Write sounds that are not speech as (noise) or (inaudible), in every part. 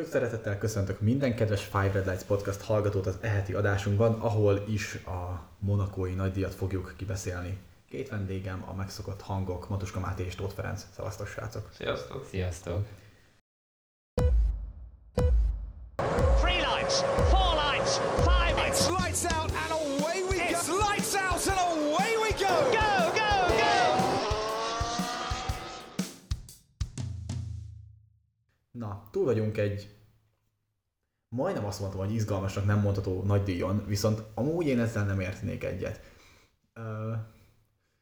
Sok szeretettel köszöntök minden kedves Five Red Lights podcast hallgatót az eheti adásunkban, ahol is a monakói nagydíjat fogjuk kibeszélni. Két vendégem, a megszokott hangok, Matuska Máté és Tóth Ferenc. Szevasztok, srácok! Sziasztok! Sziasztok! Vagyunk egy majdnem azt mondtam, hogy izgalmasnak nem mondható nagy díjon, viszont amúgy én ezzel nem értenék egyet. Uh,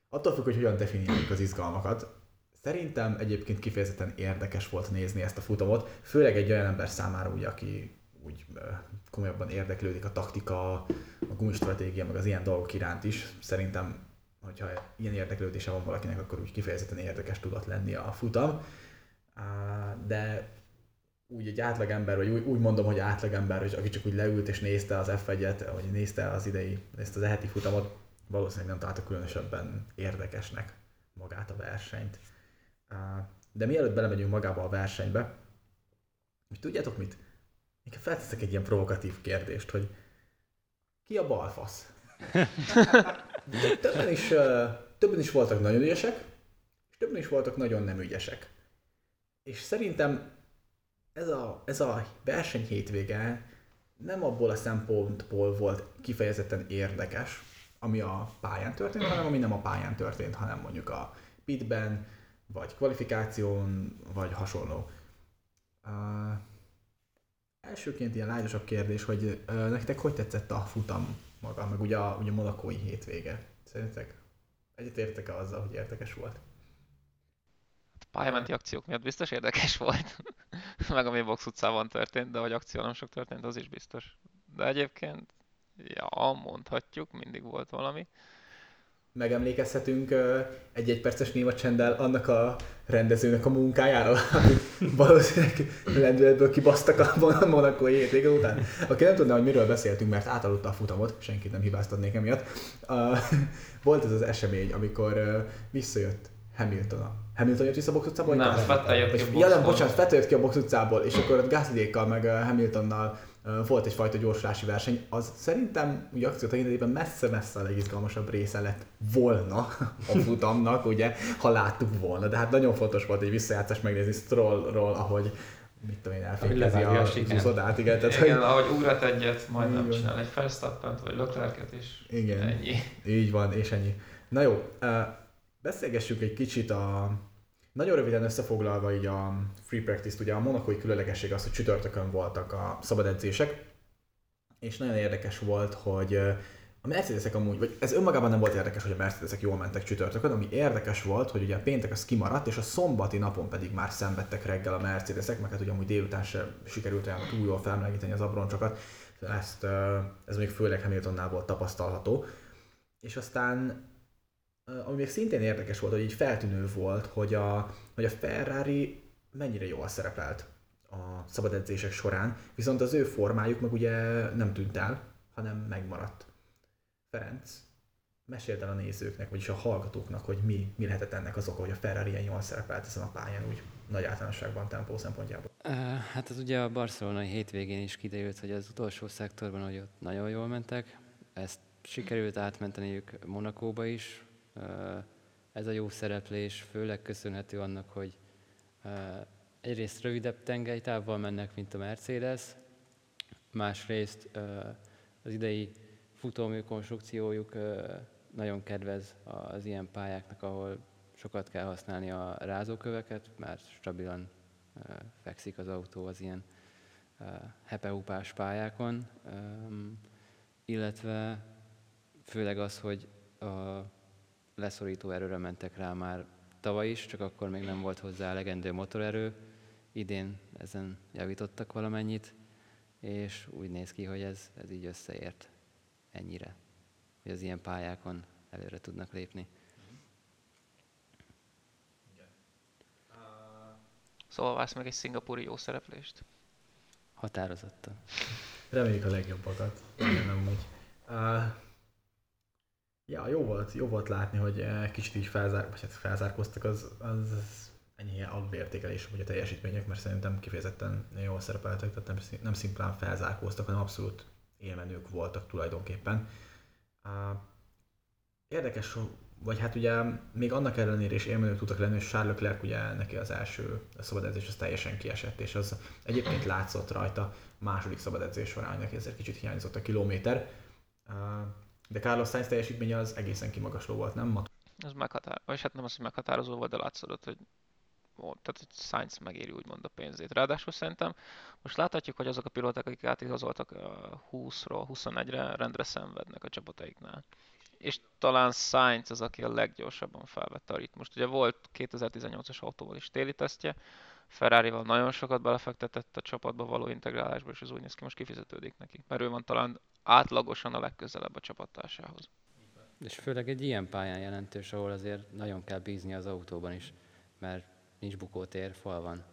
attól függ, hogy hogyan definiáljuk az izgalmakat. Szerintem egyébként kifejezetten érdekes volt nézni ezt a futamot, főleg egy olyan ember számára, ugye, aki úgy komolyabban érdeklődik a taktika, a gumistratégia, meg az ilyen dolgok iránt is. Szerintem, hogyha ilyen érdeklődése van valakinek, akkor úgy kifejezetten érdekes tudott lenni a futam. De úgy egy átlagember, vagy úgy, úgy mondom, hogy átlagember, hogy aki csak úgy leült és nézte az F1-et, vagy nézte az idei, ezt az eheti futamot, valószínűleg nem találta különösebben érdekesnek magát a versenyt. De mielőtt belemegyünk magába a versenybe, hogy tudjátok mit? Inkább felteszek egy ilyen provokatív kérdést, hogy ki a balfasz? (laughs) többen, is, többen is voltak nagyon ügyesek, és többen is voltak nagyon nem ügyesek. És szerintem ez a, ez a verseny hétvége nem abból a szempontból volt kifejezetten érdekes, ami a pályán történt, hanem ami nem a pályán történt, hanem mondjuk a pitben, vagy kvalifikáción, vagy hasonló. Uh, elsőként ilyen lágyosabb kérdés, hogy uh, nektek hogy tetszett a futam maga, meg ugye a, ugye a monakói hétvége? Szerintetek egyetértek-e azzal, hogy érdekes volt? Pályamenti akciók miatt biztos érdekes volt. (laughs) Meg ami Box utcában történt, de hogy akció nem sok történt, az is biztos. De egyébként, ja, mondhatjuk, mindig volt valami. Megemlékezhetünk egy-egy perces néma csenddel annak a rendezőnek a munkájára, (laughs) amit valószínűleg lendületből kibasztak a monakói hétvége után. Aki nem tudná, hogy miről beszéltünk, mert átaludta a futamot, senkit nem hibáztatnék emiatt. (laughs) Volt ez az esemény, amikor visszajött Hamilton a Hamilton jött vissza a box utcából? Nem, Vettel jött ki a box Ja, nem, bocsánat, Vettel jött ki a box utcából, és akkor ott Gaslyékkal meg Hamiltonnal volt egyfajta gyorsulási verseny. Az szerintem úgy akció tekintetében messze-messze a legizgalmasabb része lett volna a futamnak, ugye, ha láttuk volna. De hát nagyon fontos volt egy visszajátszás megnézni Strollról, ahogy mit tudom én, elfékezi a, a zúzodát, igen. Tehát, igen, hogy... ahogy ugrat egyet, majd nem csinál egy Verstappent, vagy Leclerc-et, és igen. ennyi. Így van, és ennyi. Na jó, beszélgessük egy kicsit a... Nagyon röviden összefoglalva így a free practice-t, ugye a monakói különlegesség az, hogy csütörtökön voltak a szabad edzések, és nagyon érdekes volt, hogy a Mercedesek amúgy, vagy ez önmagában nem volt érdekes, hogy a Mercedesek jól mentek csütörtökön, ami érdekes volt, hogy ugye a péntek az kimaradt, és a szombati napon pedig már szenvedtek reggel a Mercedesek, meg hát ugye amúgy délután se sikerült olyan túl jól felmelegíteni az abroncsokat, ezt, ez még főleg Hamiltonnál volt tapasztalható. És aztán ami még szintén érdekes volt, hogy így feltűnő volt, hogy a, hogy a Ferrari mennyire jól szerepelt a szabad edzések során, viszont az ő formájuk meg ugye nem tűnt el, hanem megmaradt. Ferenc, meséld el a nézőknek, vagyis a hallgatóknak, hogy mi, mi lehetett ennek az oka, hogy a Ferrari ilyen jól szerepelt ezen a pályán, úgy nagy általánosságban tempó szempontjából. Hát az ugye a barcelonai hétvégén is kiderült, hogy az utolsó szektorban, hogy ott nagyon jól mentek. Ezt sikerült átmenteniük Monakóba is, ez a jó szereplés főleg köszönhető annak, hogy egyrészt rövidebb tengelytávval mennek, mint a Mercedes, másrészt az idei futómű konstrukciójuk nagyon kedvez az ilyen pályáknak, ahol sokat kell használni a rázóköveket, mert stabilan fekszik az autó az ilyen hepeupás pályákon, illetve főleg az, hogy a leszorító erőre mentek rá már tavaly is, csak akkor még nem volt hozzá elegendő motorerő. Idén ezen javítottak valamennyit, és úgy néz ki, hogy ez, ez így összeért ennyire, hogy az ilyen pályákon előre tudnak lépni. Szóval vársz meg egy szingapúri jó szereplést? Határozottan. Reméljük a legjobbakat. Nem úgy. Uh, Ja, jó volt, jó volt látni, hogy kicsit így felzár, vagy hát felzárkoztak az, az ennyi alulértékelés hogy a teljesítmények, mert szerintem kifejezetten jól szerepeltek, tehát nem, nem szimplán felzárkóztak, hanem abszolút élmenők voltak tulajdonképpen. Érdekes, vagy hát ugye még annak ellenére is élmenők tudtak lenni, hogy Charles Leclerc ugye neki az első szabad edzés az teljesen kiesett, és az egyébként látszott rajta második szabad edzés során, hogy neki ezért kicsit hiányzott a kilométer. De Carlos Sainz teljesítménye az egészen kimagasló volt, nem? Ez meghatározó, vagy hát nem az, hogy meghatározó volt, de látszott, hogy ó, tehát hogy Sainz megéri úgymond a pénzét. Ráadásul szerintem most láthatjuk, hogy azok a pilóták, akik átigazoltak 20-ról 21-re, rendre szenvednek a csapataiknál. És talán Sainz az, aki a leggyorsabban felvette a ritmust. Ugye volt 2018-as autóval is téli tesztje, Ferrari-val nagyon sokat belefektetett a csapatba való integrálásba, és az úgy néz ki, most kifizetődik neki. Mert ő van talán átlagosan a legközelebb a csapattársához. És főleg egy ilyen pályán jelentős, ahol azért nagyon kell bízni az autóban is, mert nincs bukótér, fal van.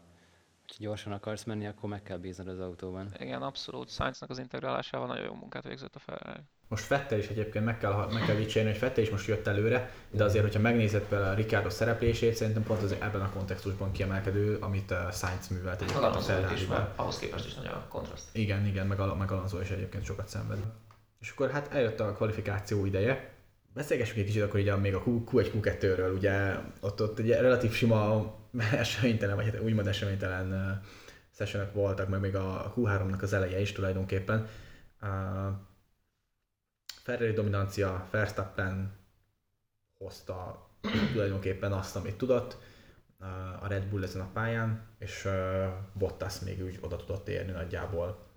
Ha gyorsan akarsz menni, akkor meg kell bíznod az autóban. Igen, abszolút. Sainznak az integrálásával nagyon jó munkát végzett a Ferrari. Most Fettel is egyébként meg kell, meg kell dicsérni, hogy Fettel is most jött előre, de azért, hogyha megnézed például a Ricardo szereplését, szerintem pont az ebben a kontextusban kiemelkedő, amit uh, Sainz művelt Meg egyébként a mert ahhoz képest is nagy a kontraszt. Igen, igen, meg, meg Alonso is egyébként sokat szenved. És akkor hát eljött a kvalifikáció ideje. Beszélgessünk egy kicsit akkor ugye még a Q- Q1, Q2-ről, ugye ott, ott ugye relatív sima (laughs) eseménytelen, vagy hát úgymond eseménytelen uh, sessionek voltak, meg még a Q3-nak az eleje is tulajdonképpen. Uh, Ferrari dominancia, Verstappen hozta tulajdonképpen azt, amit tudott a Red Bull ezen a pályán, és Bottas még úgy oda tudott érni nagyjából,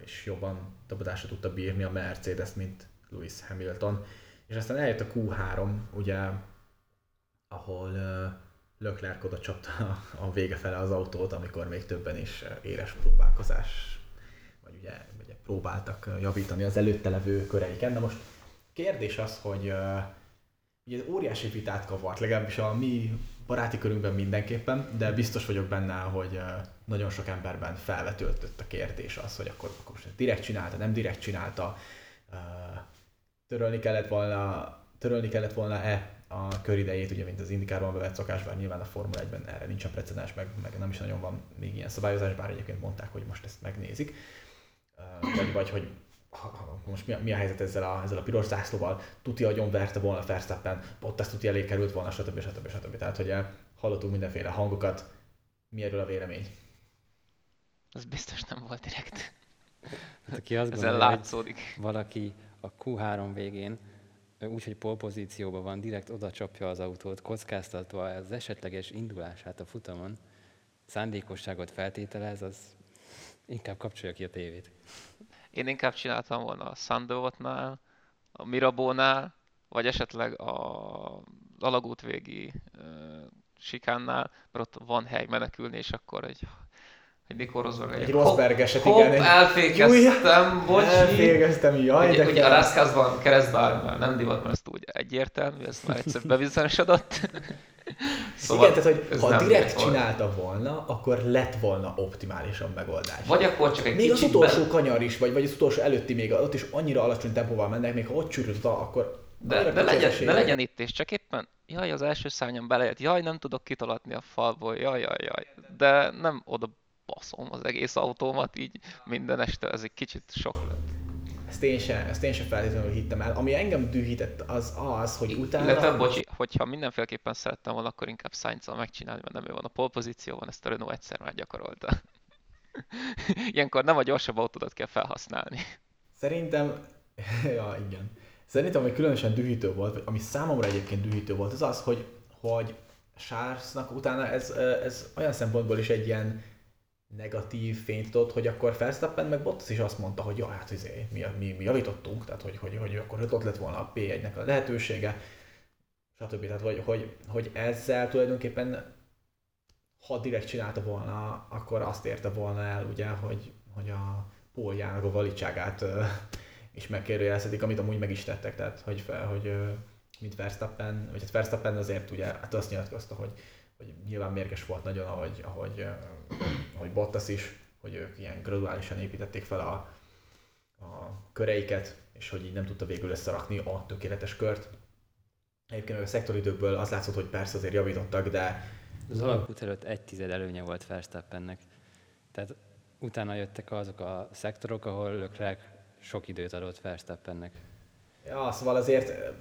és jobban dobadásra tudta bírni a Mercedes, mint Lewis Hamilton. És aztán eljött a Q3, ugye, ahol Leclerc oda csapta a vége fele az autót, amikor még többen is éres próbálkozás, vagy ugye próbáltak javítani az előtte levő köreiken. De most kérdés az, hogy ugye óriási vitát kavart, legalábbis a mi baráti körünkben mindenképpen, de biztos vagyok benne, hogy nagyon sok emberben felvetődött a kérdés az, hogy akkor, akkor most direkt csinálta, nem direkt csinálta, törölni kellett volna, törölni kellett volna-e a köridejét, ugye, mint az indikárban bevett szokás, bár nyilván a Formula 1-ben erre nincsen precedens, meg, meg nem is nagyon van még ilyen szabályozás, bár egyébként mondták, hogy most ezt megnézik. Vagy, vagy hogy most mi a, mi a helyzet ezzel a, ezzel a piros zászlóval, tuti agyon verte volna Verstappen, Bottas tuti elé került volna, stb. stb. stb. Tehát, hogy eh, hallottunk mindenféle hangokat, mi erről a vélemény? Ez biztos nem volt direkt. Hát, aki azt gondolja, hogy látszódik. valaki a Q3 végén úgyhogy polpozícióban van, direkt oda csapja az autót, kockáztatva az esetleges indulását a futamon, szándékosságot feltételez, az inkább kapcsolja ki a tévét. Én inkább csináltam volna a Sandovatnál, a Mirabónál, vagy esetleg a alagút végi uh, sikánnál, mert ott van hely menekülni, és akkor egy, egy Nico Rosberg Egy Rosberg eset, Hopp, igen. egy- elfékeztem, bocsi. Elfégeztem, jaj, Ugye, de ugye a. Rászkázban keresztbár nem divat, mert ezt úgy egyértelmű, ez már egyszer bebizonyosodott. (laughs) Szóval, Igen, tehát hogy ha direkt csinálta volna, akkor lett volna optimálisabb megoldás. Vagy akkor csak egy még az utolsó be- kanyar is, vagy, vagy az utolsó előtti még, ott is annyira alacsony tempóval mennek, még ha ott oda, akkor De- de legyen- de Ne legyen itt, és csak éppen, jaj, az első szányom belejött, jaj, nem tudok kitalatni a falból, jaj, jaj, jaj. De nem oda baszom az egész autómat így minden este, ez egy kicsit sok lett. Ezt én sem, ezt én sem feltétlenül hittem el. Ami engem dühített, az az, hogy utána... Illetve, bocsi, Hogyha mindenféleképpen szerettem volna, akkor inkább sainz megcsinálni, mert nem ő van a pole pozícióban, ezt a Renault egyszer már gyakorolta. (laughs) Ilyenkor nem a gyorsabb autódat kell felhasználni. Szerintem, (laughs) ja igen. Szerintem, ami különösen dühítő volt, vagy ami számomra egyébként dühítő volt, az az, hogy, hogy Charlesnak utána ez, ez olyan szempontból is egy ilyen negatív fényt adott, hogy akkor Verstappen meg Bottas is azt mondta, hogy ja, hát izé, mi, mi, mi javítottunk, tehát hogy, hogy, hogy akkor ott lett volna a P1-nek a lehetősége, stb. Tehát, hogy, hogy, hogy ezzel tulajdonképpen ha direkt csinálta volna, akkor azt érte volna el, ugye, hogy, hogy a póljának a valítságát ö, is megkérdőjelezhetik, amit amúgy meg is tettek, tehát hogy, fel, hogy mint Verstappen, vagy hát Verstappen azért ugye hát azt nyilatkozta, hogy, hogy nyilván mérges volt nagyon, ahogy, ahogy, ahogy Bottas is, hogy ők ilyen graduálisan építették fel a, a köreiket, és hogy így nem tudta végül összerakni a tökéletes kört. Egyébként a szektoridőkből az látszott, hogy persze azért javítottak, de Az alapút előtt egy tized előnye volt Verstappennek. Tehát utána jöttek azok a szektorok, ahol Leclerc sok időt adott Verstappennek. Ja, szóval azért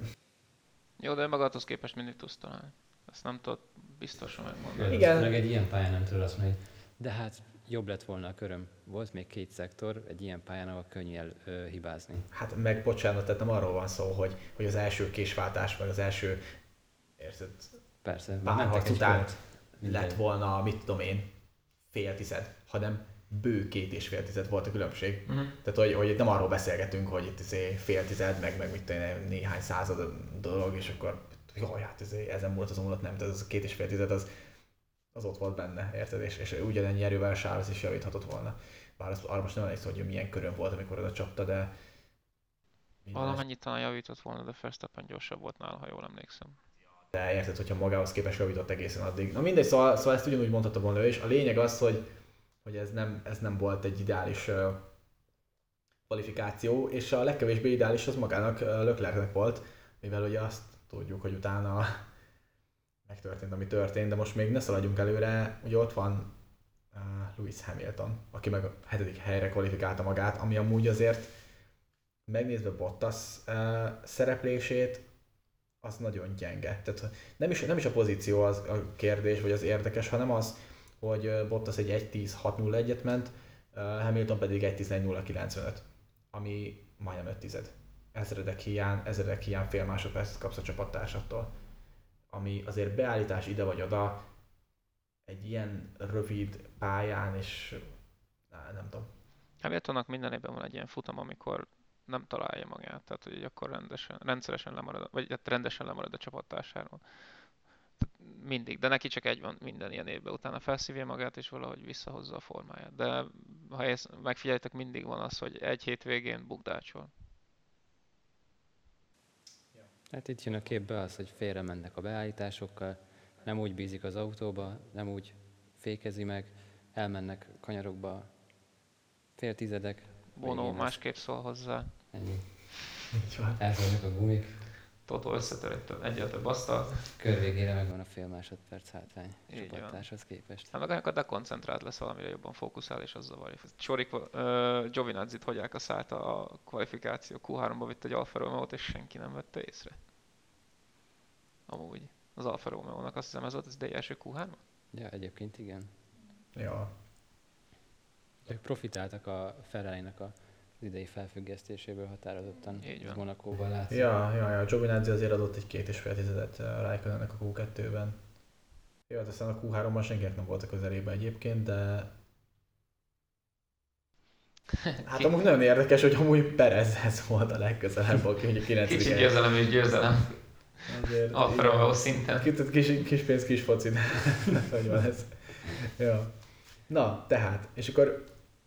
Jó, de magadhoz képest mindig tudsz találni. Ezt nem tudod biztosan megmondani. Igen. Meg egy ilyen pályán nem tudod azt mondani, de hát jobb lett volna a köröm. Volt még két szektor, egy ilyen pályán, ahol könnyű el, ö, hibázni. Hát meg bocsánat, tehát nem arról van szó, hogy, hogy az első késváltás, meg az első érted, Persze, pár mentek harc egy után lett volna, mit tudom én, fél tized, hanem bő két és fél tized volt a különbség. Mhm. Tehát, hogy, hogy itt nem arról beszélgetünk, hogy itt izé fél tized, meg, meg mit tudom én, néhány század dolog, és akkor jaj, hát ez, ezen múlt az múlott, nem, tehát az két és fél tized, az, az ott volt benne, érted? És, és ugyanennyi erővel Charles is javíthatott volna. Bár az, arra most nem emlékszem, hogy milyen körön volt, amikor oda csapta, de Valamennyit talán javított volna, de Verstappen gyorsabb volt nála, ha jól emlékszem. de érted, hogyha magához képest javított egészen addig. Na mindegy, szóval, szóval ezt ugyanúgy mondhatta volna ő is. A lényeg az, hogy, hogy ez, nem, ez nem volt egy ideális uh, kvalifikáció, és a legkevésbé ideális az magának uh, Leclercnek volt, mivel ugye azt tudjuk, hogy utána (laughs) megtörtént, ami történt, de most még ne szaladjunk előre, ugye ott van uh, Lewis Hamilton, aki meg a hetedik helyre kvalifikálta magát, ami amúgy azért megnézve Bottas szereplését, az nagyon gyenge. Tehát nem is, nem is a pozíció az a kérdés, vagy az érdekes, hanem az, hogy Bottas egy 1.10.6.01-et ment, Hamilton pedig 1.11.095, ami majdnem 5 tized. Ezredek hiány, ezredek hiány fél másodpercet kapsz a csapattársattól. Ami azért beállítás ide vagy oda, egy ilyen rövid pályán, és á, nem tudom. Hamiltonnak minden évben van egy ilyen futam, amikor nem találja magát, tehát hogy akkor rendesen, rendszeresen lemarad, vagy hát rendesen lemarad a csapattársáról. Mindig, de neki csak egy van minden ilyen évben, utána felszívja magát és valahogy visszahozza a formáját. De ha ezt megfigyeljetek, mindig van az, hogy egy hétvégén bukdácsol. Hát itt jön a képbe az, hogy félre mennek a beállításokkal, nem úgy bízik az autóba, nem úgy fékezi meg, elmennek kanyarokba fél tizedek. Bono másképp szól hozzá. Ennyi. Így van. Elfogynak a gumik, Totó összetörött egyet több asztalt. kör végére megvan a fél másodperc hátrány csapattárshoz képest. Hát meg olyankor dekoncentrált lesz valamire jobban fókuszál, és az zavarja. Csorik, uh, Giovinazzi-t hogy elkasszálta a kvalifikáció Q3-ba vitt egy Alfa Romeo-t, és senki nem vette észre. Amúgy. Az Alfa Romeo-nak azt hiszem ez volt az idei első Q3 Ja, egyébként igen. Ja. Ők profitáltak a Ferrari-nak a az idei felfüggesztéséből határozottan. Monakóban látszik. Ja, ja, ja, Giovinazzi azért adott egy két és fél tizedet uh, Raikkonennek a Q2-ben. Jó, hát aztán a Q3-ban senkinek nem volt a közelében egyébként, de (laughs) Hát amúgy nagyon érdekes, hogy amúgy Perezhez volt a legközelebb, aki ugye 9 Kicsit helyen. győzelem és győzelem. Azért, Alfa. Romeo szinten. Kis, kis, kis pénz, kis foci, de (laughs) hogy van ez. Ja. Na, tehát, és akkor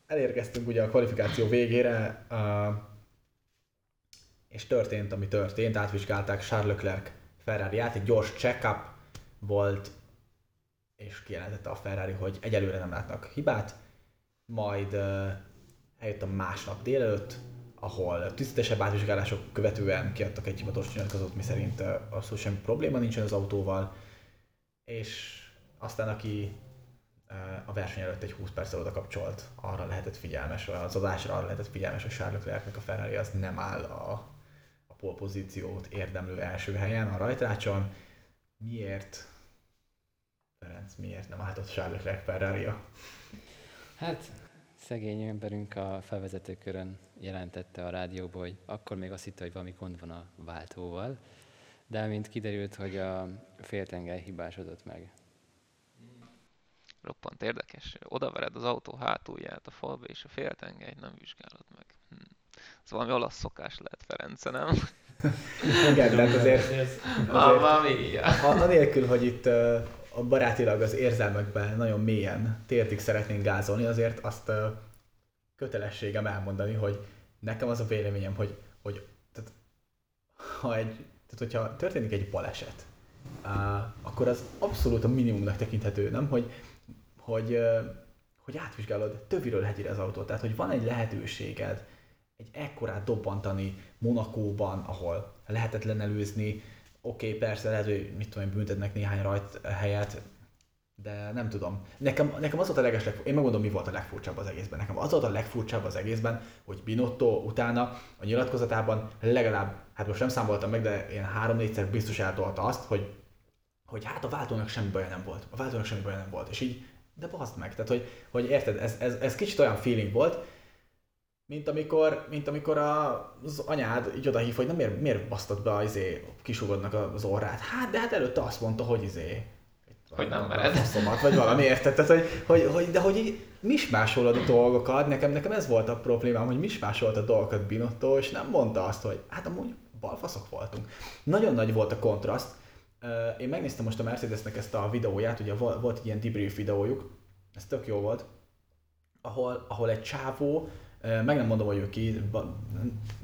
elérkeztünk ugye a kvalifikáció végére, és történt, ami történt, átvizsgálták Charles Leclerc Ferrari-át, egy gyors check-up volt, és kijelentette a Ferrari, hogy egyelőre nem látnak hibát, majd uh, eljött a másnap délelőtt, ahol tüzetesebb átvizsgálások követően kiadtak egy hivatalos nyilatkozatot, miszerint uh, abszolút semmi probléma nincsen az autóval, és aztán aki a verseny előtt egy 20 perccel oda kapcsolt, arra lehetett figyelmes, az adásra arra lehetett figyelmes, hogy Charles Leclercnek a Ferrari az nem áll a, a pole pozíciót érdemlő első helyen a rajtrácson. Miért? Ferenc, miért nem állt ott Charles Leclerc ferrari -a? Hát szegény emberünk a felvezetőkörön jelentette a rádióból, hogy akkor még azt hitte, hogy valami gond van a váltóval, de mint kiderült, hogy a féltengely hibásodott meg. Roppant érdekes. Oda vered az autó hátulját a falba, és a féltengelyt nem vizsgálod meg. Hm. Ez valami olasz szokás lehet, Ference, nem? (laughs) Igen, tehát azért, (laughs) Mamma mia. a- anélkül, hogy itt a barátilag az érzelmekben nagyon mélyen tértig szeretnénk gázolni, azért azt kötelességem elmondani, hogy nekem az a véleményem, hogy, hogy tehát, ha egy, tehát hogyha történik egy baleset, á, akkor az abszolút a minimumnak tekinthető, nem? Hogy, hogy, hogy átvizsgálod töviről hegyire az autót, tehát hogy van egy lehetőséged egy ekkorát dobbantani Monakóban, ahol lehetetlen előzni, oké, okay, persze lehet, hogy mit tudom én, büntetnek néhány rajt helyet, de nem tudom. Nekem, nekem az volt a legesleg, én megmondom, mi volt a legfurcsább az egészben. Nekem az volt a legfurcsább az egészben, hogy Binotto utána a nyilatkozatában legalább, hát most nem számoltam meg, de ilyen három-négyszer biztos eltolta azt, hogy, hogy hát a váltónak semmi baja nem volt. A váltónak semmi baja nem volt. És így, de baszd meg. Tehát, hogy, hogy érted, ez, ez, ez kicsit olyan feeling volt, mint amikor, mint amikor a, az anyád így odahív, hogy nem miért, miért basztad be izé, kisugodnak az orrát. Hát, de hát előtte azt mondta, hogy izé, Hogy nem mered. faszomat, vagy valami, érted? Tehát, hogy, hogy, hogy, de hogy így mismásolod a dolgokat, nekem, nekem ez volt a problémám, hogy mismásolt a dolgokat Binotto, és nem mondta azt, hogy hát amúgy balfaszok voltunk. Nagyon nagy volt a kontraszt. Én megnéztem most a Mercedesnek ezt a videóját, ugye volt, egy ilyen debrief videójuk, ez tök jó volt, ahol, ahol egy csávó, meg nem mondom, hogy ő ki,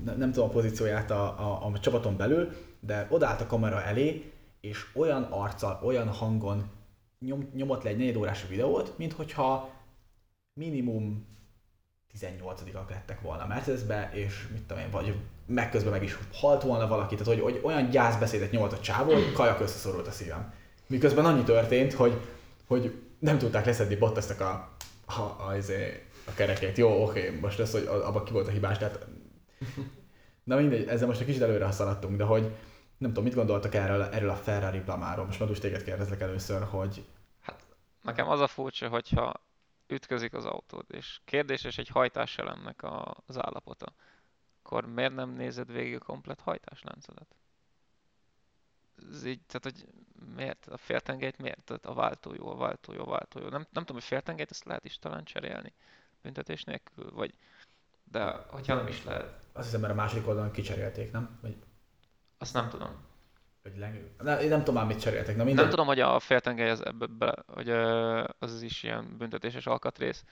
nem, tudom a pozícióját a, a, a csapaton belül, de odállt a kamera elé, és olyan arccal, olyan hangon nyom, nyomott le egy negyed órás videót, mint hogyha minimum 18-ak lettek volna Mercedesbe, és mit tudom én, vagy meg közben meg is halt volna valaki, tehát hogy, hogy olyan gyászbeszédet nyomott a csávó, hogy (clears throat) kajak összeszorult a szívem. Miközben annyi történt, hogy, hogy nem tudták leszedni Bottasnak a, a, a, izé, a kerekét. Jó, oké, most ez, hogy abban ki volt a hibás, tehát (clears throat) Na mindegy, ezzel most egy kicsit előre szaladtunk, de hogy nem tudom, mit gondoltak erről, erről a Ferrari blamáról. Most Madus téged kérdezlek először, hogy Nekem az a furcsa, hogyha ütközik az autód, és kérdéses egy hajtáselemnek az állapota, akkor miért nem nézed végig a komplet hajtásláncodat? Ez így, tehát hogy miért? A féltengelyt miért? Tehát a váltó jó, a váltó jó, a váltó jó. Nem, nem tudom, hogy féltengelyt ezt lehet is talán cserélni büntetés nélkül, vagy de Hogyha nem is lehet. azt hiszem, mert a második oldalon kicserélték, nem? Vagy, Azt nem tudom. vagy leg... ne, én nem tudom már mit cseréltek, na mindegy. Nem tudom, hogy a féltengely az ebbe hogy az is ilyen büntetéses alkatrész,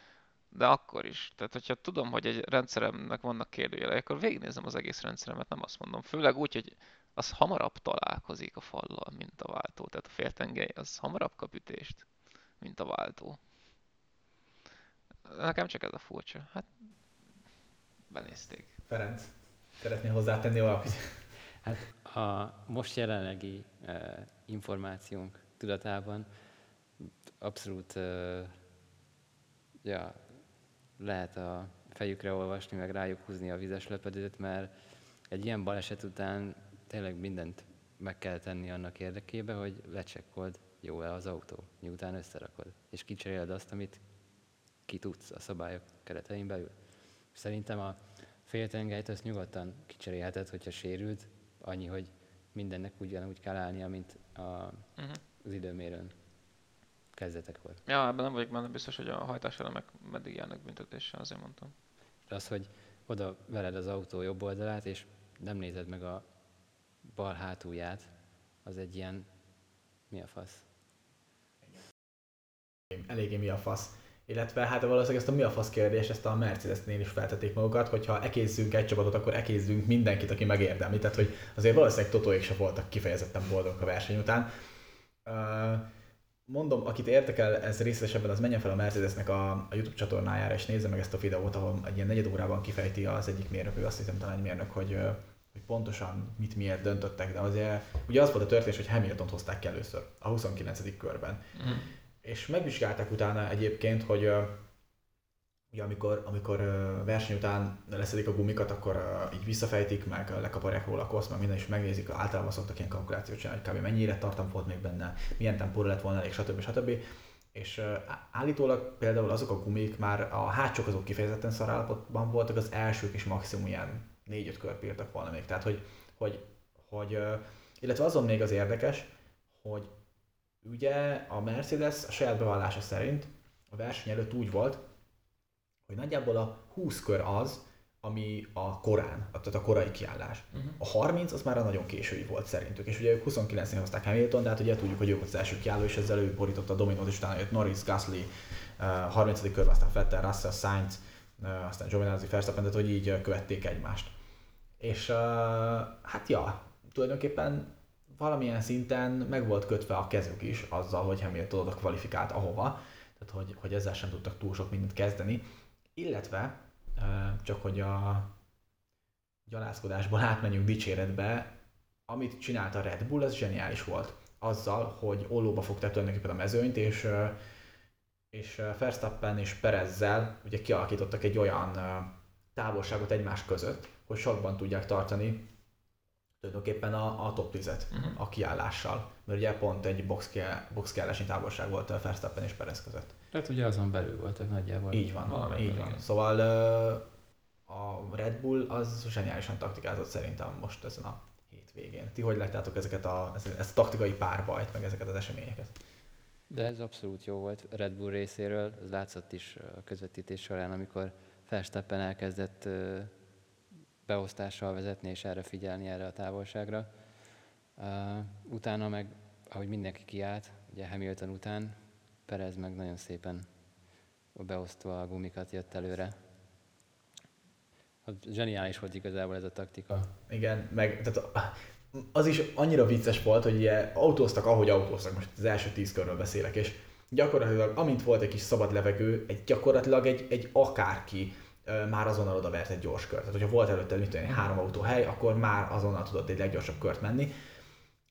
de akkor is. Tehát, hogyha tudom, hogy egy rendszeremnek vannak kérdőjelei, akkor végignézem az egész rendszeremet, nem azt mondom. Főleg úgy, hogy az hamarabb találkozik a fallal, mint a váltó. Tehát a féltengely az hamarabb kap ütést, mint a váltó. Nekem csak ez a furcsa. Hát benézték. Ferenc, szeretnél hozzátenni valamit? Hát a most jelenlegi uh, információnk tudatában abszolút uh, ja, lehet a fejükre olvasni, meg rájuk húzni a vizes lepedőt, mert egy ilyen baleset után tényleg mindent meg kell tenni annak érdekében, hogy lecsekkold jó-e az autó, miután összerakod, és kicseréled azt, amit ki tudsz a szabályok keretein belül. Szerintem a féltengelyt azt nyugodtan kicserélheted, hogyha sérült, annyi, hogy mindennek ugyanúgy kell állnia, mint a, Uh-huh. az időmérőn kezdetekor. Ja, ebben nem vagyok benne biztos, hogy a hajtáselemek meddig járnak büntetéssel, azért mondtam. Az, hogy oda veled az autó jobb oldalát, és nem nézed meg a bal hátulját, az egy ilyen, mi a fasz? Eléggé mi a fasz. Illetve hát valószínűleg ezt a mi a fasz kérdést, ezt a Mercedesnél is feltették magukat, hogyha ekézzünk egy csapatot, akkor ekézzünk mindenkit, aki megérdemli. Tehát, hogy azért valószínűleg Totóék se voltak kifejezetten boldogok a verseny után. Ö, Mondom, akit érdekel ez részletesebben, az menjen fel a Mercedesnek a, a YouTube csatornájára, és nézze meg ezt a videót, ahol egy ilyen negyed órában kifejti az egyik mérnök, ő azt hiszem talán egy mérnök, hogy, hogy pontosan mit miért döntöttek, de azért ugye az volt a történés, hogy Hamilton hozták ki először a 29. körben. Mhm. És megvizsgálták utána egyébként, hogy ugye amikor, amikor verseny után leszedik a gumikat, akkor így visszafejtik, meg lekaparják róla a kosz, meg minden is megnézik, általában szoktak ilyen kalkulációt csinálni, hogy kb. mennyi tartam volt még benne, milyen tempóra lett volna elég, stb. stb. És állítólag például azok a gumik már a hátsók azok kifejezetten szarállapotban voltak, az elsők is maximum ilyen 4-5 kört bírtak volna még. Tehát, hogy, hogy, hogy illetve azon még az érdekes, hogy ugye a Mercedes a saját bevallása szerint a verseny előtt úgy volt, hogy nagyjából a 20 kör az, ami a korán, tehát a korai kiállás. Mhm. A 30 az már a nagyon késői volt szerintük, és ugye ők 29-nél hozták Hamilton, de hát ugye tudjuk, hogy ők volt az első kiálló, és ezzel ő borította a dominót, és utána jött Norris, Gasly, uh, 30. körben, aztán Vettel, Russell, Sainz, uh, aztán Giovinazzi, Verstappen, tehát hogy így uh, követték egymást. És uh, hát ja, tulajdonképpen valamilyen szinten meg volt kötve a kezük is azzal, hogy Hamilton oda kvalifikált ahova, tehát hogy, hogy ezzel sem tudtak túl sok mindent kezdeni. Illetve, csak hogy a gyalászkodásból átmenjünk dicséretbe, amit csinált a Red Bull, az zseniális volt. azzal, hogy ollóba fogták tulajdonképpen a mezőnyt, és, és Verstappen és Perezzel ugye kialakítottak egy olyan távolságot egymás között, hogy sokban tudják tartani tulajdonképpen a, a top 10-et Mhm. a kiállással. Mert ugye pont egy box, box távolság volt a Verstappen és Perez között. Tehát ugye azon belül voltak nagyjából. Így van, Valamelyik így igen. van. Szóval ö, a Red Bull az zseniálisan taktikázott szerintem most ezen a hétvégén. Ti hogy láttátok ezeket a, ezt a taktikai párbajt, meg ezeket az eseményeket? De ez abszolút jó volt Red Bull részéről, ez látszott is a közvetítés során, amikor Verstappen elkezdett beosztással vezetni és erre figyelni, erre a távolságra. Utána meg, ahogy mindenki kiállt, ugye Hamilton után, Perez meg nagyon szépen beosztva a gumikat jött előre. Hát Zseniális volt igazából ez a taktika. Igen, meg tehát az is annyira vicces volt, hogy ugye autóztak, ahogy autóztak, most az első tíz körről beszélek, és gyakorlatilag, amint volt egy kis szabad levegő, egy gyakorlatilag egy, egy akárki már azonnal odavert egy gyors kört. Tehát, hogyha volt előtte mit tudom, három autóhely, akkor már azonnal tudott egy leggyorsabb kört menni.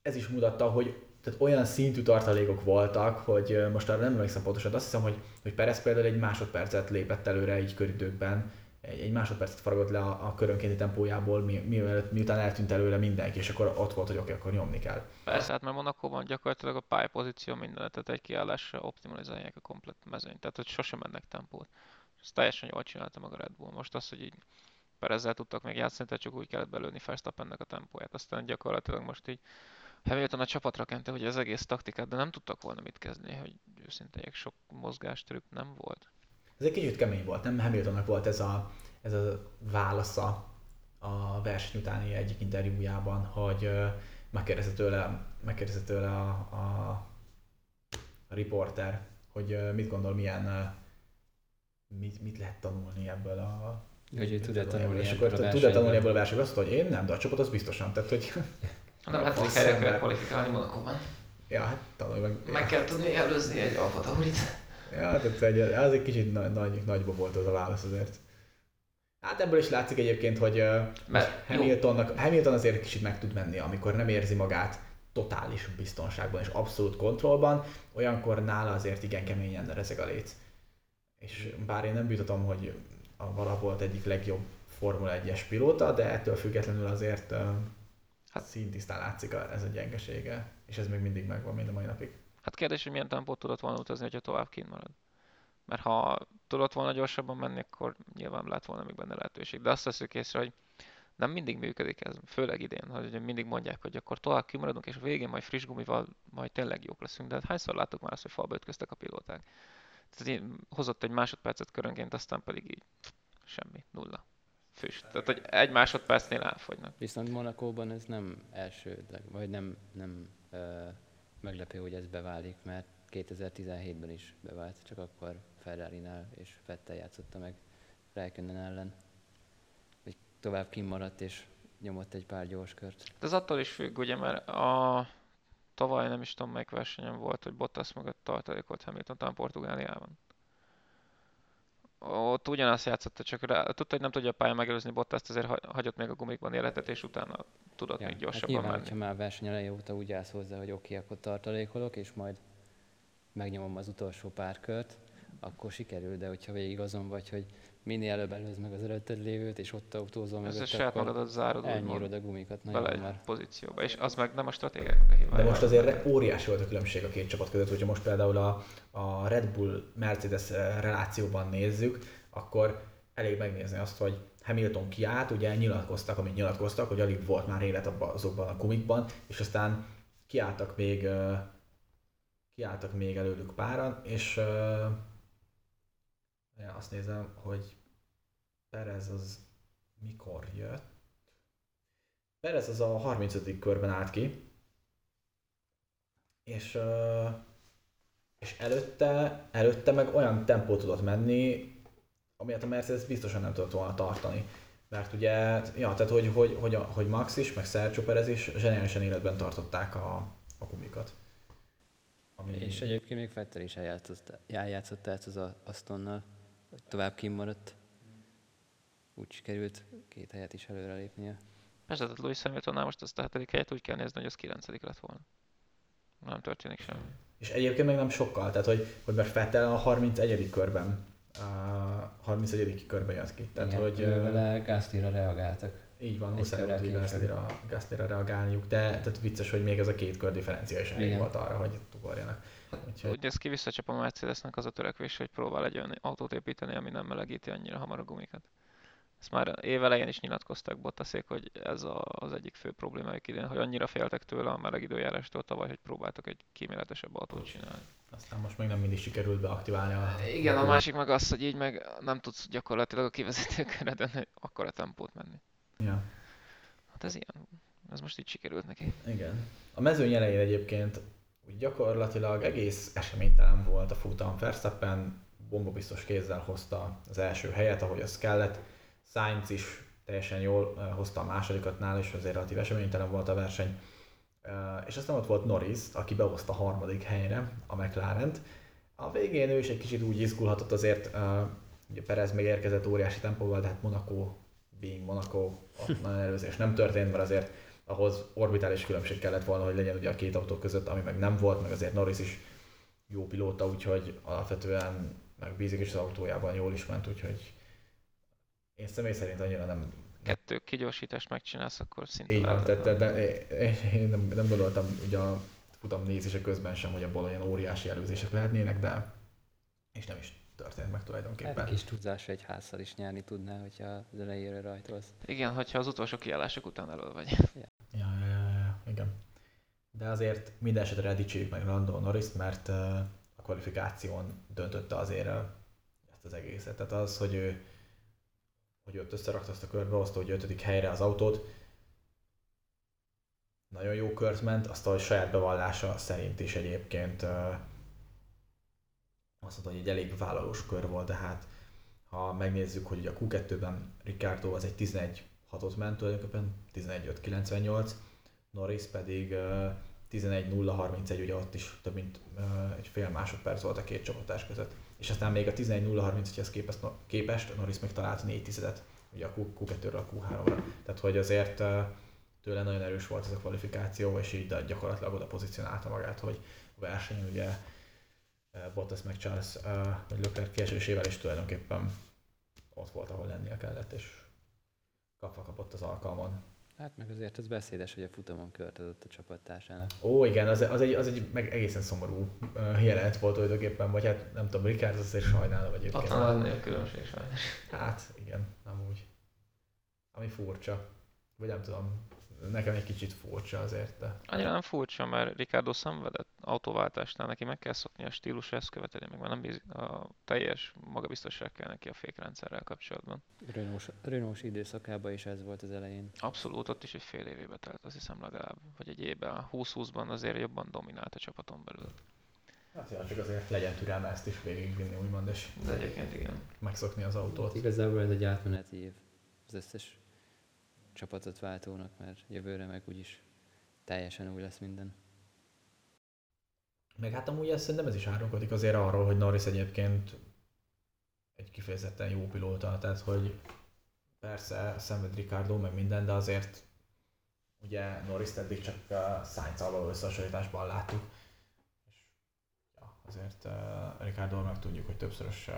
Ez is mutatta, hogy tehát olyan szintű tartalékok voltak, hogy most arra nem emlékszem pontosan, de azt hiszem, hogy, hogy Perez például egy másodpercet lépett előre így köridőkben, egy, egy másodpercet faragott le a, a körönkénti tempójából, mi, mielőtt, miután eltűnt előle mindenki, és akkor ott volt, hogy oké, akkor nyomni kell. Persze, hát mert Monakóban gyakorlatilag a pályapozíció mindenet, tehát egy kiállásra optimalizálják a komplet mezőnyt, tehát hogy sosem mennek tempót. Ezt teljesen jól csinálta meg a Red Bull. Most az, hogy így Perezzel tudtak még játszani, tehát csak úgy kellett belőni Verstappennek a tempóját. Aztán gyakorlatilag most így Hamilton a csapatra kente, hogy az egész taktikát, de nem tudtak volna mit kezdeni, hogy őszintén sok mozgástrükk nem volt. Ez egy kicsit kemény volt, nem? Hamiltonnak volt ez a, ez a válasza a verseny utáni egyik interjújában, hogy megkérdezte tőle, megkérdezte tőle a, a, a riporter, hogy mit gondol, milyen, mit, mit lehet tanulni ebből a Hogy ő tud-e tanulni és ebből akkor a tud-e tanulni ebből a versenyből? Azt mondta, hogy én nem, de a csapat az biztosan. Tehát, hogy Nem, Fasz helyre kell kvalifikálni Monakóban. ja, hát tanulj meg. Meg kell tudni előzni egy Alfa Taurit. Ja, tehát egy, az egy kicsit nagy, nagy, nagyba volt az a válasz azért. Hát ebből is látszik egyébként, hogy Mert. Hamiltonnak, Hamilton azért kicsit meg tud menni, amikor nem érzi magát totális biztonságban és abszolút kontrollban, olyankor nála azért igen keményen rezeg a léc. És bár én nem bűtatom, hogy a vala volt egyik legjobb Formula 1-es pilóta, de ettől függetlenül azért hát szintisztán látszik a, ez a gyengesége, és ez még mindig megvan mind a mai napig. Hát kérdés, hogy milyen tempót tudott volna utazni, hogyha tovább kint marad. Mert ha tudott volna gyorsabban menni, akkor nyilván lett volna még benne lehetőség. De azt veszük észre, hogy nem mindig működik ez, főleg idén, hogy mindig mondják, hogy akkor tovább kimaradunk, és a végén majd friss gumival majd tényleg jók leszünk. De hát hányszor láttuk már azt, hogy falba ütköztek a pilóták. Tehát hozott egy másodpercet körönként, aztán pedig így semmi, nulla. Füst. Tehát, hogy egy másodpercnél elfogynak. Viszont Monakóban ez nem elsődleg, vagy nem, nem ö, meglepő, hogy ez beválik, mert 2017-ben is bevált, csak akkor Ferrari-nál és Vettel játszotta meg Räikkönen ellen. Hogy tovább kimaradt és nyomott egy pár gyors kört. De ez attól is függ, ugye, mert a tavaly nem is tudom melyik versenyen volt, hogy Bottas mögött tartalékolt Hamilton talán Portugáliában. Ott ugyanazt játszotta, csak rá, tudta, hogy nem tudja a pályán megelőzni Bottaszt, ezért ha- hagyott még a gumikban életet, és utána tudott még hát gyorsabban nyilván, menni. hogyha már verseny eleje óta úgy állsz hozzá, hogy oké, akkor tartalékolok, és majd megnyomom az utolsó pár kört, akkor sikerül, de hogyha végig azon vagy, hogy minél előbb előzd meg az előtted lévőt, és ott autózol Ezzel mögött, saját akkor magadat zárod, elnyírod a gumikat bele nagyon egy már. pozícióba, és az meg nem a stratégiáknak a hibája. De most azért óriási volt a különbség a két csapat között, hogyha most például a, a Red Bull-Mercedes eh, relációban nézzük, akkor elég megnézni azt, hogy Hamilton kiállt, ugye nyilatkoztak, amit nyilatkoztak, hogy alig volt már élet abban, azokban a kumikban, és aztán kiálltak még, eh, kiálltak még előlük páran, és eh, azt nézem, hogy Perez az mikor jött. Perez az a 35. körben állt ki, és, és előtte, előtte meg olyan tempót tudott menni, amilyet a Mercedes biztosan nem tudott volna tartani. Mert ugye, ja, tehát hogy, hogy, hogy, a, hogy Max is, meg Sergio Perez is zseniálisan életben tartották a, a gumikat. Ami, És egyébként még Vettel is eljátszott, eljátszott ezt az Astonnal, hogy tovább kimaradt. Úgy sikerült két helyet is előrelépnie. Persze, tehát Lewis Hamiltonnál most azt a hetedik helyet úgy kell nézni, hogy az kilencedik lett volna. nem történik semmi. És egyébként meg nem sokkal, tehát hogy, hogy mert Fettel a 31. körben, a 31. körben jött ki. Tehát, Igen, hogy vele Gaslyra reagáltak. így van, muszáj volt később. Gaslyra, Gaslyra reagálniuk, de tehát vicces, hogy még ez a két kör differencia is elég volt arra, hogy ugorjanak. Úgyhogy, Úgy néz ki, visszacsap a Mercedesnek az a törekvés, hogy próbál egy olyan autót építeni, ami nem melegíti annyira hamar a gumikat. Ezt már évelején is nyilatkoztak Bottaszék, hogy ez a, az egyik fő problémájuk idén, hogy annyira féltek tőle a meleg időjárástól tavaly, hogy próbáltak egy kíméletesebb autót csinálni. aztán most még nem mindig sikerült beaktiválni a... Igen, a másik meg az, hogy így meg nem tudsz gyakorlatilag a kivezetőkeredben akkora tempót menni. Ja. Hát ez ilyen. Ez most így sikerült neki. Igen. A mezőny elején egyébként úgy gyakorlatilag egész eseménytelen volt a futam. Verstappen bombabiztos kézzel hozta az első helyet, ahogy az kellett. Sainz is teljesen jól eh, hozta a másodikat nál, és azért relatív eseménytelen volt a verseny. Eh, És aztán ott volt Norris, aki behozta a harmadik helyre a mclaren A végén ő is egy kicsit úgy izgulhatott azért, eh, ugye Perez még érkezett óriási tempóval, de hát Monaco, being Monaco, ott (laughs) nagyon előzés nem történt, mert azért ahhoz orbitális különbség kellett volna, hogy legyen ugye a két autó között, ami meg nem volt, meg azért Norris is jó pilóta, úgyhogy alapvetően meg bízik is az autójában, jól is ment, úgyhogy én személy szerint annyira nem, Kettő kigyorsítást megcsinálsz, akkor szinte így van, tehát, de, de, én nem, nem gondoltam ugye a futam nézése közben sem, hogy abból olyan óriási előzések lehetnének, de és nem is történt meg Hát tulajdonképpen. egy kis tudásra egy házszal is nyerni tudná, hogyha az elejére rajtolsz. Igen, hogyha az utolsó kiállások után elő vagy. Ja. De azért minden esetre dicsérjük meg Lando norris mert a kvalifikáción döntötte azért ezt az egészet. Tehát az, hogy ő, hogy ott összerakta azt a körbe, hozta, hogy ötödik helyre az autót, nagyon jó kört ment, azt a saját bevallása szerint is egyébként azt mondta, hogy egy elég vállalós kör volt, de hát ha megnézzük, hogy a Q2-ben Ricardo az egy 11 6 ment tulajdonképpen, 11-5-98, Norris pedig 11-0-31, ugye ott is több mint egy fél másodperc volt a két csapatás között. És aztán még a 11-0-31-hez képest, képest Norris még talált 4 tizedet, ugye a Q- Q2-ről a Q3-ra. Tehát hogy azért tőle nagyon erős volt ez a kvalifikáció, és így de gyakorlatilag oda pozícionálta magát, hogy a versenyen ugye Bottas meg Charles, vagy Leclerc kiesésével is tulajdonképpen ott volt, ahol lennie kellett, és kapva kapott az alkalmon. Hát meg azért az beszédes, hogy a futamon kört adott a csapattársának. Ó, igen, az, az, egy, az egy meg egészen szomorú uh, jelenet volt tulajdonképpen, vagy hát nem tudom, Ricard az azért sajnálom Ott egyébként. van a különbség sajnos. Hát, igen, nem úgy. Ami furcsa. Vagy nem tudom, nekem egy kicsit furcsa azért, de... Annyira nem furcsa, mert Ricardo szenvedett autóváltásnál, neki meg kell szokni a stílusra, ezt követeli meg, nem bízik, a teljes magabiztosság kell neki a fékrendszerrel kapcsolatban. Renault, Renault időszakában is ez volt az elején. Abszolút, ott is egy fél évébe telt, azt hiszem legalább, vagy egy évben. 20-20-ban azért jobban dominált a csapaton belül. Hát ja, csak azért legyen türelme ezt is végigvinni, úgymond, és De egyébként igen. megszokni az autót. Igazából ez egy átmeneti év az összes csapatot váltónak, mert jövőre meg úgyis teljesen új lesz minden. Meg hát amúgy ez szerintem ez is árulkodik azért arról, hogy Norris egyébként egy kifejezetten jó pilóta, tehát hogy persze szenved Ricardo meg minden, de azért ugye Norris eddig csak uh, sainz való összehasonlításban láttuk. És ja, azért uh, Ricardo meg tudjuk, hogy többszörös uh,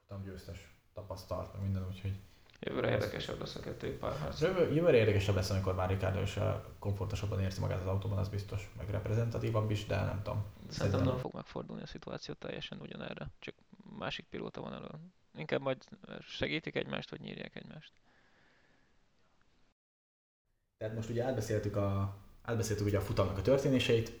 futamgyőztes tapasztalt, meg minden, úgyhogy Jövőre érdekesebb lesz a kettőjük párharc. Jövő, jövőre érdekesebb lesz, amikor már Ricardo is uh, komfortosabban érzi magát az autóban, az biztos, meg reprezentatívabb is, de nem tudom. Szerintem nem fog megfordulni a szituáció teljesen ugyanerre, csak másik pilóta van elő. Inkább majd segítik egymást, vagy nyírják egymást. Tehát most ugye átbeszéltük, a, átbeszéltük ugye a futamnak a történéseit.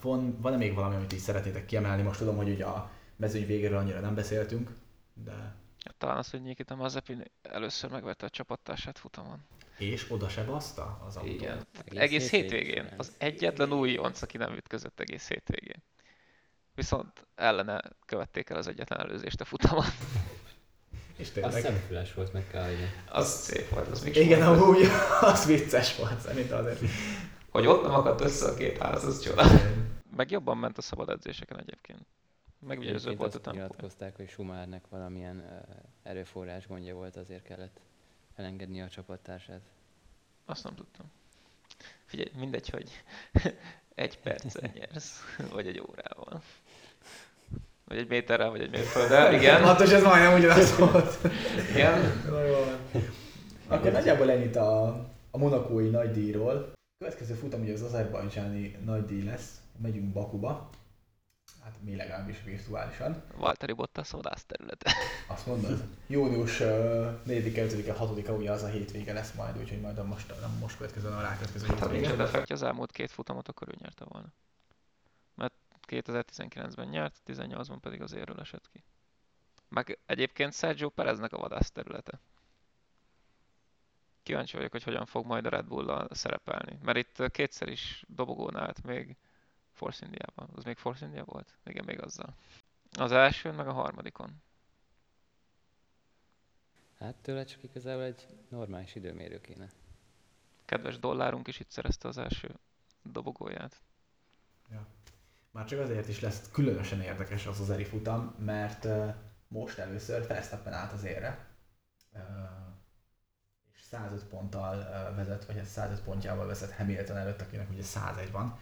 Van, van-e még valami, amit így szeretnétek kiemelni? Most tudom, hogy ugye a mezőny végéről annyira nem beszéltünk, de talán az, hogy Nikita Mazepin először megvette a csapattársát futamon. és oda se baszta az autó. Igen. Egész Egész hétvégén. Az egyetlen újonc, aki nem ütközött egész hétvégén. Viszont ellene követték el az egyetlen előzést a futamon. És Az tényleg. szemfüles volt meg kell adni. Az szép volt, az még Igen, amúgy az vicces volt szerintem azért. Hogy ott nem akadt össze a két ház, az csoda. Meg jobban ment a szabad edzéseken egyébként. Egyébként volt a tempó. nyilatkozták, hogy Schumachernek valamilyen uh, erőforrás gondja volt, azért kellett elengedni a csapattársát. Azt nem tudtam. Figyelj, mindegy, hogy (laughs) egy percen (laughs) nyersz, vagy egy órával. Vagy egy méterrel, vagy egy mérfölddel, (laughs) igen. Hát ez majdnem ugyanaz volt. igen. Na jó van. Akkor nagyjából ennyit a, a monakói nagydíjról. Következő futam ugye az azerbajdzsáni nagydíj lesz. Megyünk Bakuba. Hát mi legalábbis virtuálisan. Valtteri Bottas vadász területe. (laughs) Azt mondod? Június uh, 4-e, 5-e, 6-a ugye az a hétvége lesz majd, úgyhogy majd a most, nem most következő, a rákövetkező Hát, hétvége. oda az elmúlt két futamot, akkor ő nyerte volna. Mert 2019-ben nyert, 18-ban pedig az érről esett ki. Meg egyébként Sergio Pereznek a vadász területe. Kíváncsi vagyok, hogy hogyan fog majd a Red bull szerepelni. Mert itt kétszer is dobogón állt még Force Indiában. Az még Force India volt? Igen, még azzal. Az elsőn, meg a harmadikon. Hát tőle csak igazából egy normális időmérő kéne. Kedves dollárunk is itt szerezte az első dobogóját. Már csak azért is lesz különösen érdekes az az eri futam, mert uh, most először Verstappen állt az érre, uh, és 105 ponttal uh, vezet, vagy hát 105 pontjával vezet Hamilton előtt, akinek ugye 101 van.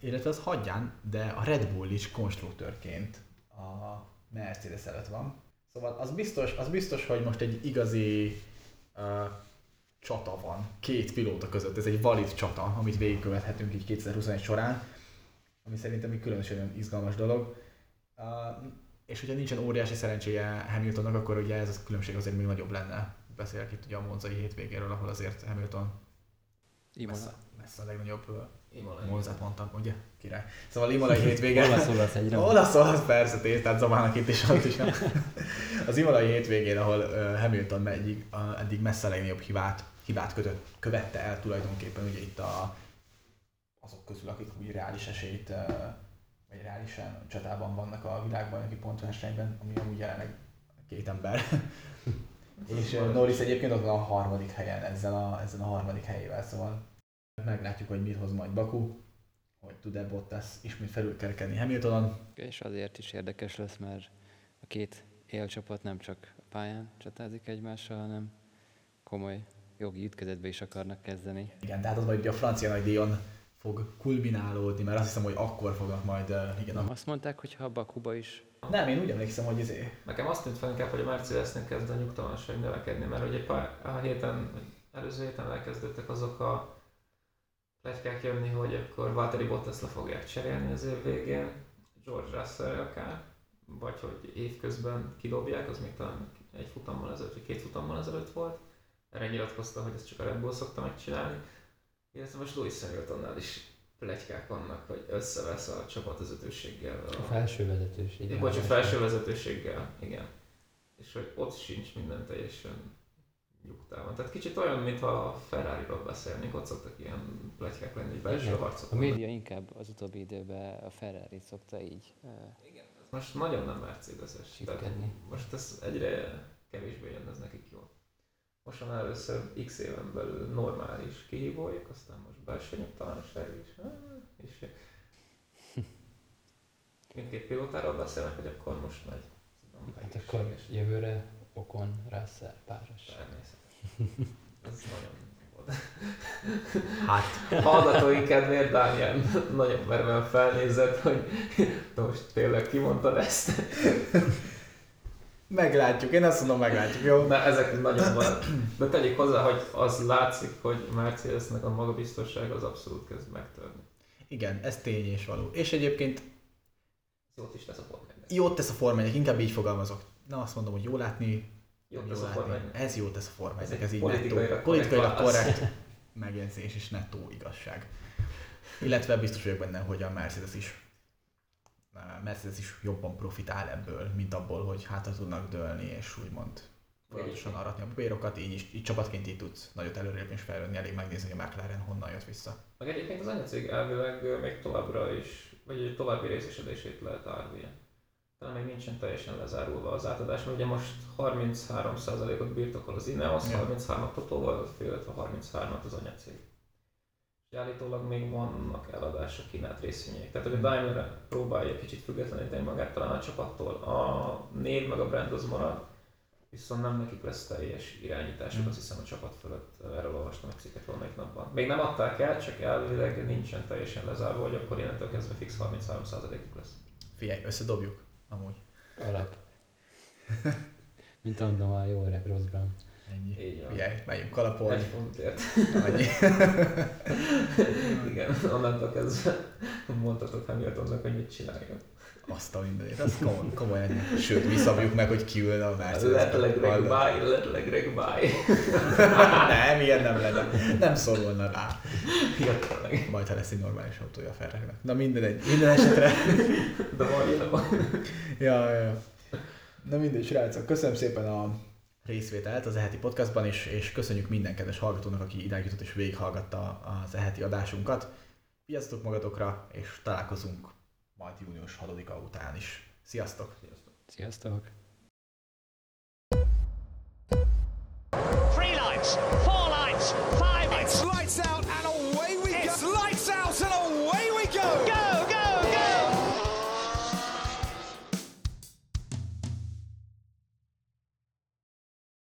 Illetve az hagyján, de a Red Bull is konstruktőrként a Mercedes előtt van. Szóval az biztos, az biztos hogy most egy igazi uh, csata van két pilóta között. Ez egy valid csata, amit végigkövethetünk így 2021 során ami szerintem egy különösen izgalmas dolog. Uh, és hogyha nincsen óriási szerencséje Hamiltonnak, akkor ugye ez a különbség azért még nagyobb lenne. Beszélek itt ugye a Monzai hétvégéről, ahol azért Hamilton Imola. messze, messze a legnagyobb mondtam, ugye? Király. Szóval Imolai hétvége. Olasz olasz egyre. Olasz, olasz, persze, tész, tehát Zabának itt is, ott is. Az Imolai hétvégén, ahol Hamilton meddig, uh, eddig messze a legnagyobb hibát, hibát kötött, követte el tulajdonképpen ugye itt a, azok közül, akik úgy reális esélyt, vagy reálisan csatában vannak a világbajnoki pontversenyben, ami amúgy jelenleg két ember. És Norris egyébként ott van a harmadik helyen ezzel a, ezzel a harmadik helyével, szóval meglátjuk, hogy mit hoz majd Baku, hogy tud-e Bottas ismét felülkerekedni Hamiltonon. És azért is érdekes lesz, mert a két élcsapat nem csak a pályán csatázik egymással, hanem komoly jogi ütközetbe is akarnak kezdeni. Igen, tehát az majd a francia nagydíjon fog kulminálódni, mert azt hiszem, hogy akkor fognak majd, igen, azt mondták, hogy ha Bakuba is Nem, én úgy emlékszem, hogy izé... Nekem azt tűnt fel inkább, hogy a Mercedesnek kezd a nyugtalanság növekedni, mert ugye pár, a héten, előző héten elkezdődtek azok a plegykák jönni, hogy akkor Valtteri Bottas le fogják cserélni az év végén, George russell akár, vagy hogy évközben kidobják, az még talán egy futammal ezelőtt, vagy két futammal ezelőtt volt. Erre nyilatkozta, hogy ezt csak a Red Bull szokta megcsinálni. Illetve most Lewis Hamiltonnál is plegykák vannak, hogy összevesz a csapatvezetőséggel. A felső vezetőség. Igen, bocs, a felső vezetőséggel, igen. És hogy ott sincs minden teljesen nyugtában. Tehát kicsit olyan, mintha a Ferrari-ról beszélnénk, ott szoktak ilyen plegykák lenni, belső Igen. harcok A média inkább az utóbbi időben a ferrari szokta így uh, Igen, ez most nagyon nem Mercedes-es. Most ez egyre kevésbé jön ez nekik jól. Most van először x éven belül normális kihívójuk, aztán most belső nyugtalanság is. Ah, És (laughs) mindkét pilótáról beszélnek, hogy akkor most megy. Tudom, Hát akkor jövőre Okon, Russell, páros. Természetesen. Ez nagyon volt. (laughs) Hát, Hallgatói kedvéért Dániel nagyon merően felnézett, hogy (laughs) most tényleg kimondtad ezt. Meglátjuk, én azt mondom, meglátjuk, jó? Na ezek nagyon van. De tegyük hozzá, hogy az látszik, hogy Mercedesnek a magabiztosság az abszolút kezd megtörni. Igen, ez tény és való. És egyébként Jót is lesz a Forma jót tesz a Forma 1 inkább így fogalmazok. Na azt mondom, hogy jó látni, Jót jó látni. Forma 1 Ez jó tesz a Forma 1 Ez ez így nettó. Politikailag korrekt megjegyzés és nettó igazság. Illetve biztos vagyok benne, hogy a Mercedes is Mercedes is jobban profitál ebből, mint abból, hogy hátra tudnak dőlni, és úgymond folyamatosan aratni a bérokat, így, is, így csapatként így tudsz nagyot előrépni és fejlődni, elég megnézni, hogy a McLaren honnan jött vissza. Meg egyébként az anyacég elvileg még továbbra is, vagy egy további részesedését lehet árulja. Talán még nincsen teljesen lezárulva az átadás, mert ugye most 33%-ot birtokol az Ineos, Ja. 33-at Totóval, illetve 33-at az anyacég. És állítólag még vannak eladásra kínált részvények. Tehát hogy a Daimler próbálja kicsit függetleníteni magát talán a csapattól. A név meg a brand az marad, viszont nem nekik lesz teljes irányításuk, Mm. azt hiszem a csapat fölött. Erről olvastam egy cikket valamelyik napban. Még nem adták el, csak elvileg nincsen teljesen lezárva, hogy akkor innentől kezdve fix 33%-uk lesz. Figyelj, összedobjuk. Amúgy. Alap. (laughs) Mint mondom, a jó öreg Ross Brown. Ennyi. Így van. Figyelj, megyünk Egy kalapolni. fontért. Annyi. (laughs) Igen, onnantól kezdve mondhatok Hamiltonnak, hogy mit csináljon. Azt a mindenét. Az komoly, komolyan. Sőt, mi szabjuk meg, hogy kiülne a Mercedes. Let legreg by, let legreg by. (laughs) nem, ilyen nem lenne. Nem szorulna rá. Tényleg. Majd, ha lesz egy normális autója a ferrari Na minden, egy, minden esetre. (laughs) De van van. ja, ja, ja. Na mindegy, srácok. Köszönöm szépen a részvételt az eheti podcastban, és, és köszönjük minden kedves hallgatónak, aki idáig jutott és végighallgatta az eheti adásunkat. Vigyázzatok magatokra, és találkozunk majd június 6 után is. Sziasztok! Sziasztok! Sziasztok. Three lights, four lights, five lights. Lights out and